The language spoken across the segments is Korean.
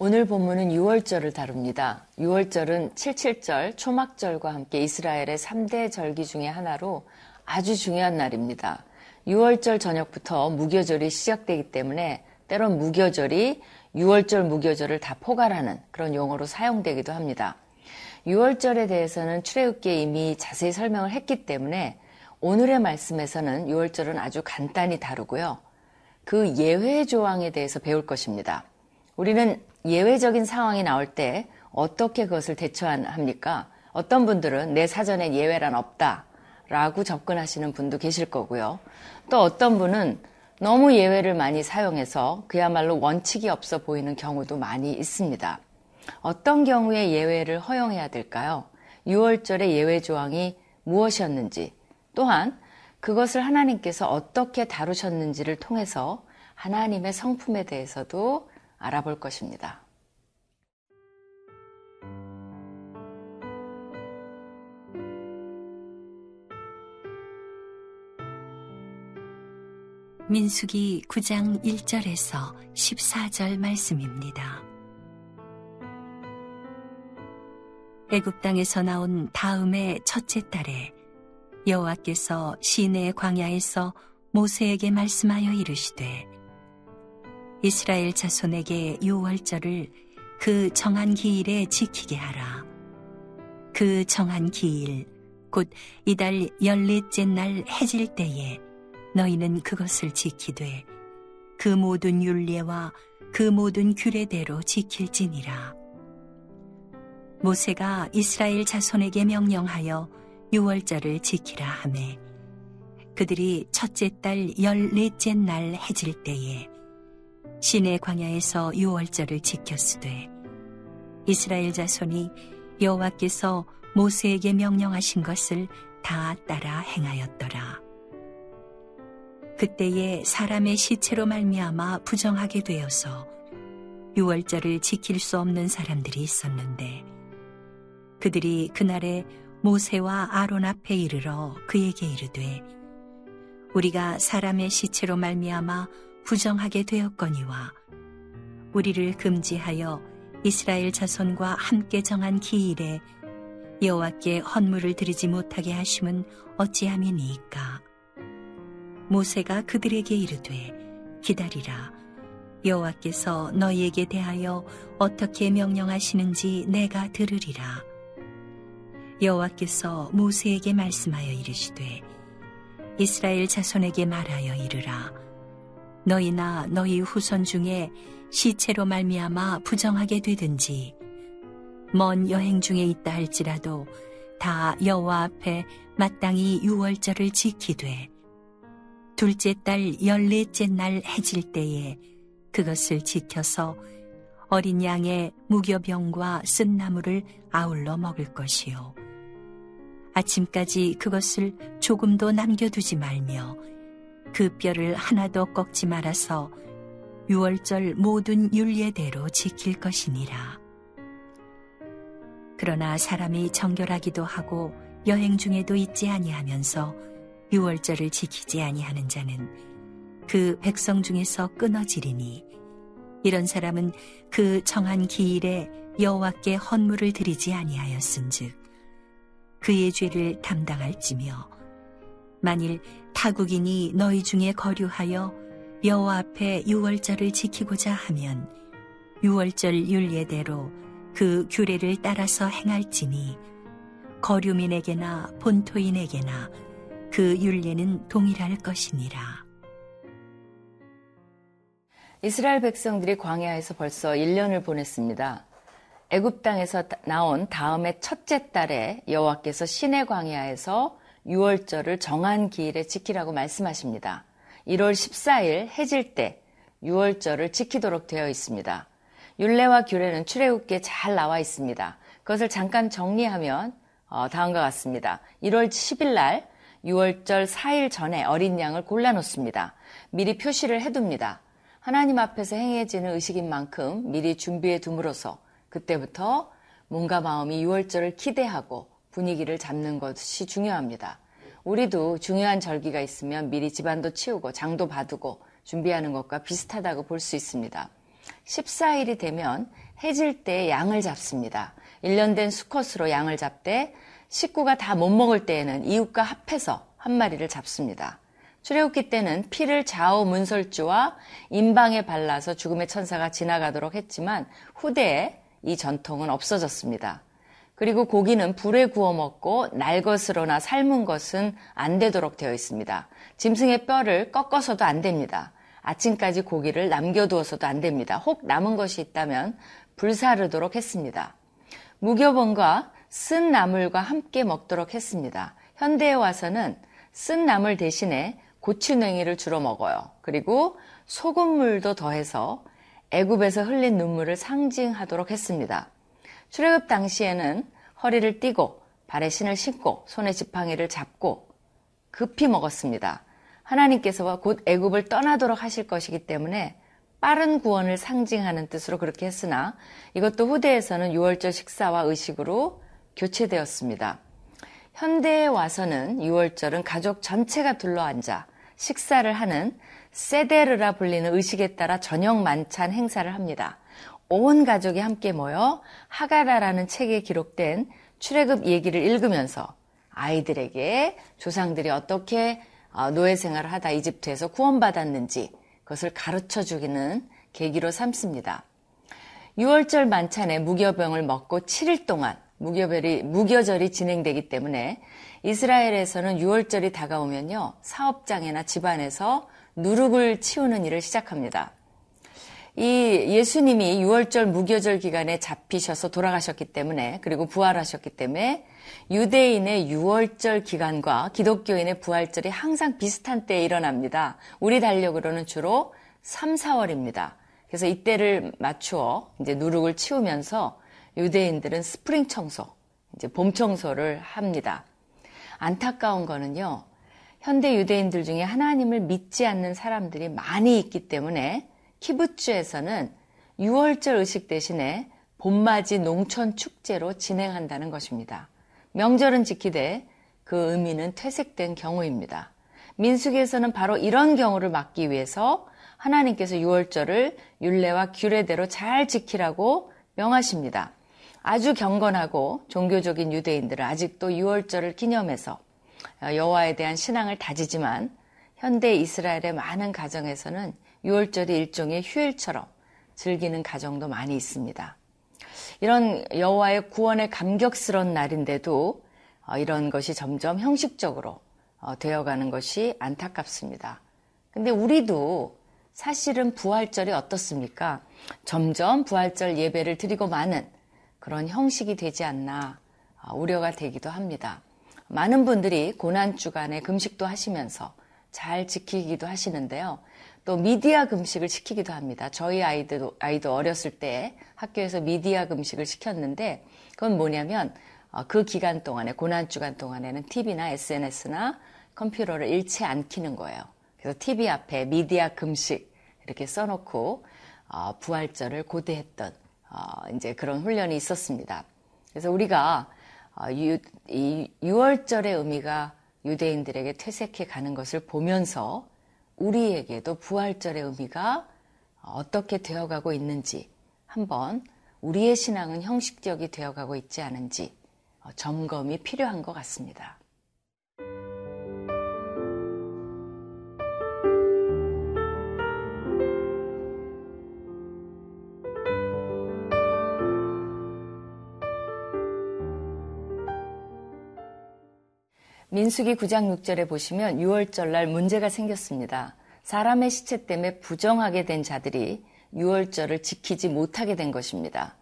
오늘 본문은 6월절을 다룹니다. 6월절은 77절, 초막절과 함께 이스라엘의 3대 절기 중의 하나로 아주 중요한 날입니다. 6월절 저녁부터 무교절이 시작되기 때문에 때론 무교절이 6월절 무교절을 다 포괄하는 그런 용어로 사용되기도 합니다. 6월절에 대해서는 출애굽기에 이미 자세히 설명을 했기 때문에 오늘의 말씀에서는 6월절은 아주 간단히 다루고요. 그 예외 조항에 대해서 배울 것입니다. 우리는 예외적인 상황이 나올 때 어떻게 그것을 대처합니까? 어떤 분들은 내 사전에 예외란 없다 라고 접근하시는 분도 계실 거고요. 또 어떤 분은 너무 예외를 많이 사용해서 그야말로 원칙이 없어 보이는 경우도 많이 있습니다. 어떤 경우에 예외를 허용해야 될까요? 6월절의 예외 조항이 무엇이었는지, 또한 그것을 하나님께서 어떻게 다루셨는지를 통해서 하나님의 성품에 대해서도 알아볼 것입니다. 민숙이 9장 1절에서 14절 말씀입니다. 애굽 땅에서 나온 다음의 첫째 달에 여호와께서 시내 광야에서 모세에게 말씀하여 이르시되 이스라엘 자손에게 유월절을 그 정한 기일에 지키게 하라. 그 정한 기일 곧 이달 열넷째 날 해질 때에 너희는 그것을 지키되 그 모든 율례와 그 모든 규례대로 지킬지니라. 모세가 이스라엘 자손에게 명령하여 유월절을 지키라 하매 그들이 첫째 달 열넷째 날 해질 때에 시내 광야에서 유월절을 지켰으되 이스라엘 자손이 여호와께서 모세에게 명령하신 것을 다 따라 행하였더라. 그때에 사람의 시체로 말미암아 부정하게 되어서 유월절을 지킬 수 없는 사람들이 있었는데 그들이 그날에 모세와 아론 앞에 이르러 그에게 이르되 우리가 사람의 시체로 말미암아 부정하게 되었거니와 우리를 금지하여 이스라엘 자손과 함께 정한 기일에 여호와께 헌물을 드리지 못하게 하심은 어찌함이니이까? 모세가 그들에게 이르되 기다리라. 여호와께서 너희에게 대하여 어떻게 명령하시는지 내가 들으리라. 여호와께서 모세에게 말씀하여 이르시되 이스라엘 자손에게 말하여 이르라 너희나 너희 후손 중에 시체로 말미암아 부정하게 되든지 먼 여행 중에 있다 할지라도 다 여호와 앞에 마땅히 유월절을 지키되 둘째 달 열넷째 날 해질 때에 그것을 지켜서 어린 양의 무교병과 쓴 나무를 아울러 먹을 것이요. 아침까지 그것을 조금도 남겨두지 말며 그 뼈를 하나도 꺾지 말아서 유월절 모든 윤례대로 지킬 것이니라. 그러나 사람이 정결하기도 하고 여행 중에도 있지 아니하면서 유월절을 지키지 아니하는 자는 그 백성 중에서 끊어지리니 이런 사람은 그 정한 기일에 여호와께 헌물을 드리지 아니하였은즉 그의 죄를 담당할지며 만일 타국인이 너희 중에 거류하여 여호와 앞에 유월절을 지키고자 하면 유월절 윤례대로 그 규례를 따라서 행할지니 거류민에게나 본토인에게나 그 윤례는 동일할 것이니라. 이스라엘 백성들이 광야에서 벌써 1년을 보냈습니다. 애굽 땅에서 나온 다음에 첫째 달에 여호와께서 시내 광야에서 6월절을 정한 기일에 지키라고 말씀하십니다. 1월 14일 해질 때 6월절을 지키도록 되어 있습니다. 율례와 규례는 출애굽기에 잘 나와 있습니다. 그것을 잠깐 정리하면 어, 다음과 같습니다. 1월 10일 날 6월절 4일 전에 어린 양을 골라놓습니다. 미리 표시를 해둡니다. 하나님 앞에서 행해지는 의식인 만큼 미리 준비해 둠으로써 그때부터 몸과 마음이 6월절을 기대하고 분위기를 잡는 것이 중요합니다. 우리도 중요한 절기가 있으면 미리 집안도 치우고 장도 봐두고 준비하는 것과 비슷하다고 볼 수 있습니다. 14일이 되면 해질 때 양을 잡습니다. 1년 된 수컷으로 양을 잡되 식구가 다 못 먹을 때에는 이웃과 합해서 한 마리를 잡습니다. 출애굽기 때는 피를 좌우 문설주와 임방에 발라서 죽음의 천사가 지나가도록 했지만 후대에 이 전통은 없어졌습니다. 그리고 고기는 불에 구워 먹고 날 것으로나 삶은 것은 안 되도록 되어 있습니다. 짐승의 뼈를 꺾어서도 안 됩니다. 아침까지 고기를 남겨두어서도 안 됩니다. 혹 남은 것이 있다면 불사르도록 했습니다. 무교본과 쓴 나물과 함께 먹도록 했습니다. 현대에 와서는 쓴 나물 대신에 고추냉이를 주로 먹어요. 그리고 소금물도 더해서 애굽에서 흘린 눈물을 상징하도록 했습니다. 출애굽 당시에는 허리를 띠고 발에 신을 신고 손에 지팡이를 잡고 급히 먹었습니다. 하나님께서 곧 애굽을 떠나도록 하실 것이기 때문에 빠른 구원을 상징하는 뜻으로 그렇게 했으나 이것도 후대에서는 6월절 식사와 의식으로 교체되었습니다. 현대에 와서는 6월절은 가족 전체가 둘러앉아 식사를 하는 세데르라 불리는 의식에 따라 저녁 만찬 행사를 합니다. 온 가족이 함께 모여 하가라라는 책에 기록된 출애굽 얘기를 읽으면서 아이들에게 조상들이 어떻게 어, 노예 생활을 하다 이집트에서 구원받았는지 그것을 가르쳐 주기는 계기로 삼습니다. 6월절 만찬에 무교병을 먹고 7일 동안 무교절이, 무교절이 진행되기 때문에 이스라엘에서는 6월절이 다가오면요, 사업장이나 집안에서 누룩을 치우는 일을 시작합니다. 이 예수님이 6월절 무교절 기간에 잡히셔서 돌아가셨기 때문에 그리고 부활하셨기 때문에 유대인의 6월절 기간과 기독교인의 부활절이 항상 비슷한 때에 일어납니다. 우리 달력으로는 주로 3, 4월입니다. 그래서 이때를 맞추어 이제 누룩을 치우면서 유대인들은 스프링 청소, 이제 봄 청소를 합니다. 안타까운 거는요. 현대 유대인들 중에 하나님을 믿지 않는 사람들이 많이 있기 때문에 키부츠에서는 6월절 의식 대신에 봄맞이 농촌 축제로 진행한다는 것입니다. 명절은 지키되 그 의미는 퇴색된 경우입니다. 민숙에서는 바로 이런 경우를 막기 위해서 하나님께서 6월절을 율례와 규례대로 잘 지키라고 명하십니다. 아주 경건하고 종교적인 유대인들은 아직도 6월절을 기념해서 여호와에 대한 신앙을 다지지만 현대 이스라엘의 많은 가정에서는 6월절이 일종의 휴일처럼 즐기는 가정도 많이 있습니다. 이런 여호와의 구원의 감격스러운 날인데도 어, 이런 것이 점점 형식적으로 어, 되어가는 것이 안타깝습니다. 근데 우리도 사실은 부활절이 어떻습니까? 점점 부활절 예배를 드리고 마는 그런 형식이 되지 않나 어, 우려가 되기도 합니다. 많은 분들이 고난 주간에 금식도 하시면서 잘 지키기도 하시는데요. 또 미디어 금식을 시키기도 합니다. 저희 아이도, 아이도 어렸을 때 학교에서 미디어 금식을 시켰는데 그건 뭐냐면 어, 그 기간 동안에, 고난 주간 동안에는 TV나 SNS나 컴퓨터를 잃지 않기는 거예요. 그래서 TV 앞에 미디어 금식 이렇게 써놓고 어, 부활절을 고대했던 어, 이제 그런 훈련이 있었습니다. 그래서 우리가 유, 이 6월절의 의미가 유대인들에게 퇴색해 가는 것을 보면서 우리에게도 부활절의 의미가 어떻게 되어가고 있는지 한번 우리의 신앙은 형식적이 되어가고 있지 않은지 점검이 필요한 것 같습니다. 민수기 9장 6절에 보시면 6월절 날 문제가 생겼습니다. 사람의 시체 때문에 부정하게 된 자들이 6월절을 지키지 못하게 된 것입니다.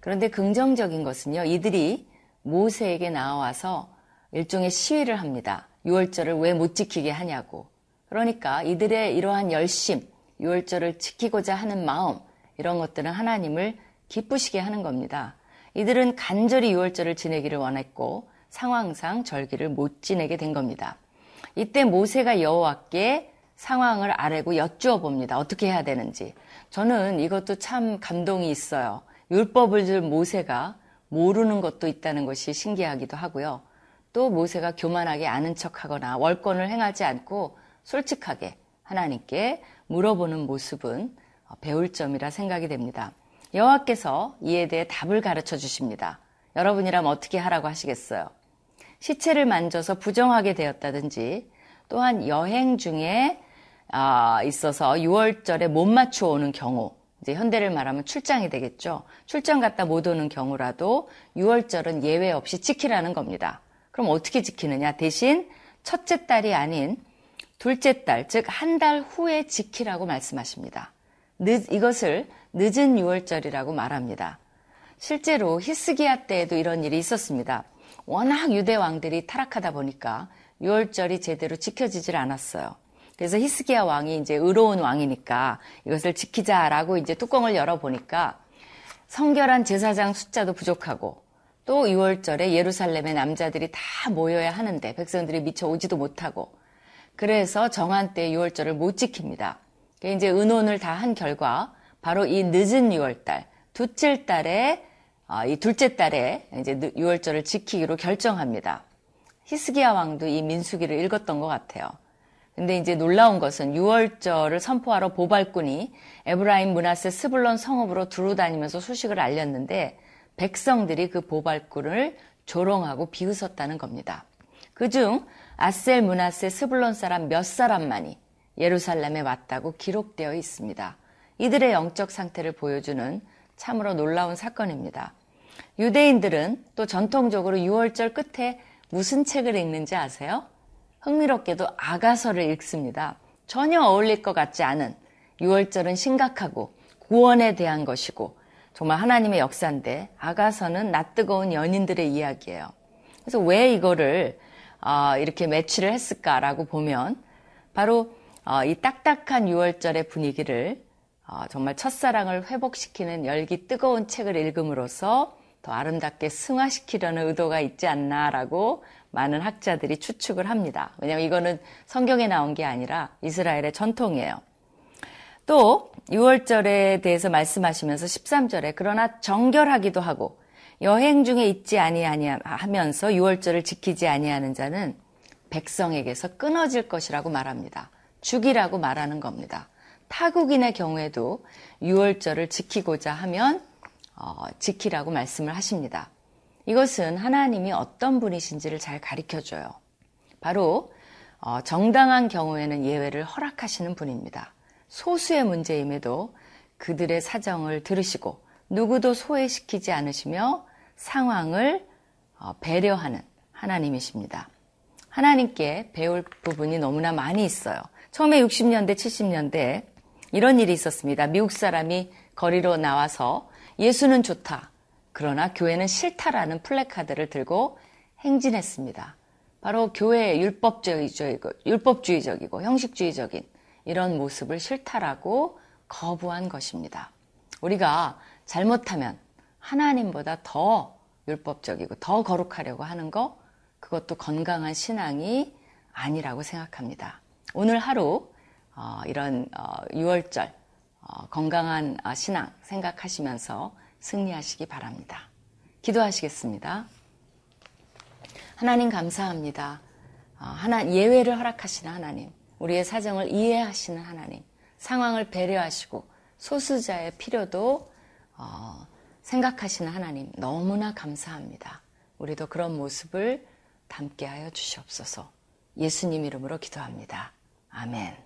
그런데 긍정적인 것은요, 이들이 모세에게 나와서 일종의 시위를 합니다. 6월절을 왜 못 지키게 하냐고. 그러니까 이들의 이러한 열심, 6월절을 지키고자 하는 마음, 이런 것들은 하나님을 기쁘시게 하는 겁니다. 이들은 간절히 6월절을 지내기를 원했고 상황상 절기를 못 지내게 된 겁니다. 이때 모세가 여호와께 상황을 아래고 여쭈어 봅니다. 어떻게 해야 되는지. 저는 이것도 참 감동이 있어요. 율법을 줄 모세가 모르는 것도 있다는 것이 신기하기도 하고요. 또 모세가 교만하게 아는 척하거나 월권을 행하지 않고 솔직하게 하나님께 물어보는 모습은 배울 점이라 생각이 됩니다. 여호와께서 이에 대해 답을 가르쳐 주십니다. 여러분이라면 어떻게 하라고 하시겠어요? 시체를 만져서 부정하게 되었다든지 또한 여행 중에 아, 있어서 6월절에 못 맞추어 오는 경우 이제 현대를 말하면 출장이 되겠죠. 출장 갔다 못 오는 경우라도 6월절은 예외 없이 지키라는 겁니다. 그럼 어떻게 지키느냐? 대신 첫째 딸이 아닌 둘째 딸, 즉 한 달 후에 지키라고 말씀하십니다. 늦, 이것을 늦은 6월절이라고 말합니다. 실제로 히스기야 때에도 이런 일이 있었습니다. 워낙 유대 왕들이 타락하다 보니까 6월절이 제대로 지켜지질 않았어요. 그래서 히스기야 왕이 이제 의로운 왕이니까 이것을 지키자라고 이제 뚜껑을 열어보니까 성결한 제사장 숫자도 부족하고 또 6월절에 예루살렘의 남자들이 다 모여야 하는데 백성들이 미처 오지도 못하고 그래서 정한 때 6월절을 못 지킵니다. 이제 의논을 다 한 결과 바로 이 늦은 6월달, 둘째 달에 아, 이 둘째 달에 이제 6월절을 지키기로 결정합니다. 히스기야 왕도 이 민수기를 읽었던 것 같아요. 근데 이제 놀라운 것은 6월절을 선포하러 보발꾼이 에브라임 문하세 스불론 성읍으로 두루 다니면서 소식을 알렸는데 백성들이 그 보발꾼을 조롱하고 비웃었다는 겁니다. 그중 아셀 문하세 스불론 사람 몇 사람만이 예루살렘에 왔다고 기록되어 있습니다. 이들의 영적 상태를 보여주는 참으로 놀라운 사건입니다. 유대인들은 또 전통적으로 6월절 끝에 무슨 책을 읽는지 아세요? 흥미롭게도 아가서를 읽습니다. 전혀 어울릴 것 같지 않은 6월절은 심각하고 구원에 대한 것이고 정말 하나님의 역사인데 아가서는 낯뜨거운 연인들의 이야기예요. 그래서 왜 이거를 어, 이렇게 매치를 했을까라고 보면 바로 어, 이 딱딱한 6월절의 분위기를 어, 정말 첫사랑을 회복시키는 열기 뜨거운 책을 읽음으로써 더 아름답게 승화시키려는 의도가 있지 않나라고 많은 학자들이 추측을 합니다. 왜냐하면 이거는 성경에 나온 게 아니라 이스라엘의 전통이에요. 또 6월절에 대해서 말씀하시면서 13절에 그러나 정결하기도 하고 여행 중에 있지 아니하면서 6월절을 지키지 아니하는 자는 백성에게서 끊어질 것이라고 말합니다. 죽이라고 말하는 겁니다. 타국인의 경우에도 6월절을 지키고자 하면 어, 지키라고 말씀을 하십니다. 이것은 하나님이 어떤 분이신지를 잘 가르쳐 줘요. 바로 어, 정당한 경우에는 예외를 허락하시는 분입니다. 소수의 문제임에도 그들의 사정을 들으시고 누구도 소외시키지 않으시며 상황을 어, 배려하는 하나님이십니다. 하나님께 배울 부분이 너무나 많이 있어요. 처음에 60년대, 70년대 이런 일이 있었습니다. 미국 사람이 거리로 나와서 예수는 좋다. 그러나 교회는 싫다라는 플래카드를 들고 행진했습니다. 바로 교회의 율법주의적이고, 율법주의적이고 형식주의적인 이런 모습을 싫다라고 거부한 것입니다. 우리가 잘못하면 하나님보다 더 율법적이고 더 거룩하려고 하는 거 그것도 건강한 신앙이 아니라고 생각합니다. 오늘 하루 어, 이런 6월절 어, 어, 건강한 신앙 생각하시면서 승리하시기 바랍니다. 기도하시겠습니다. 하나님 감사합니다. 하나 예외를 허락하시는 하나님, 우리의 사정을 이해하시는 하나님, 상황을 배려하시고 소수자의 필요도 생각하시는 하나님 너무나 감사합니다. 우리도 그런 모습을 담게 하여 주시옵소서. 예수님 이름으로 기도합니다. 아멘.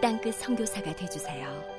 땅끝 성교사가 되주세요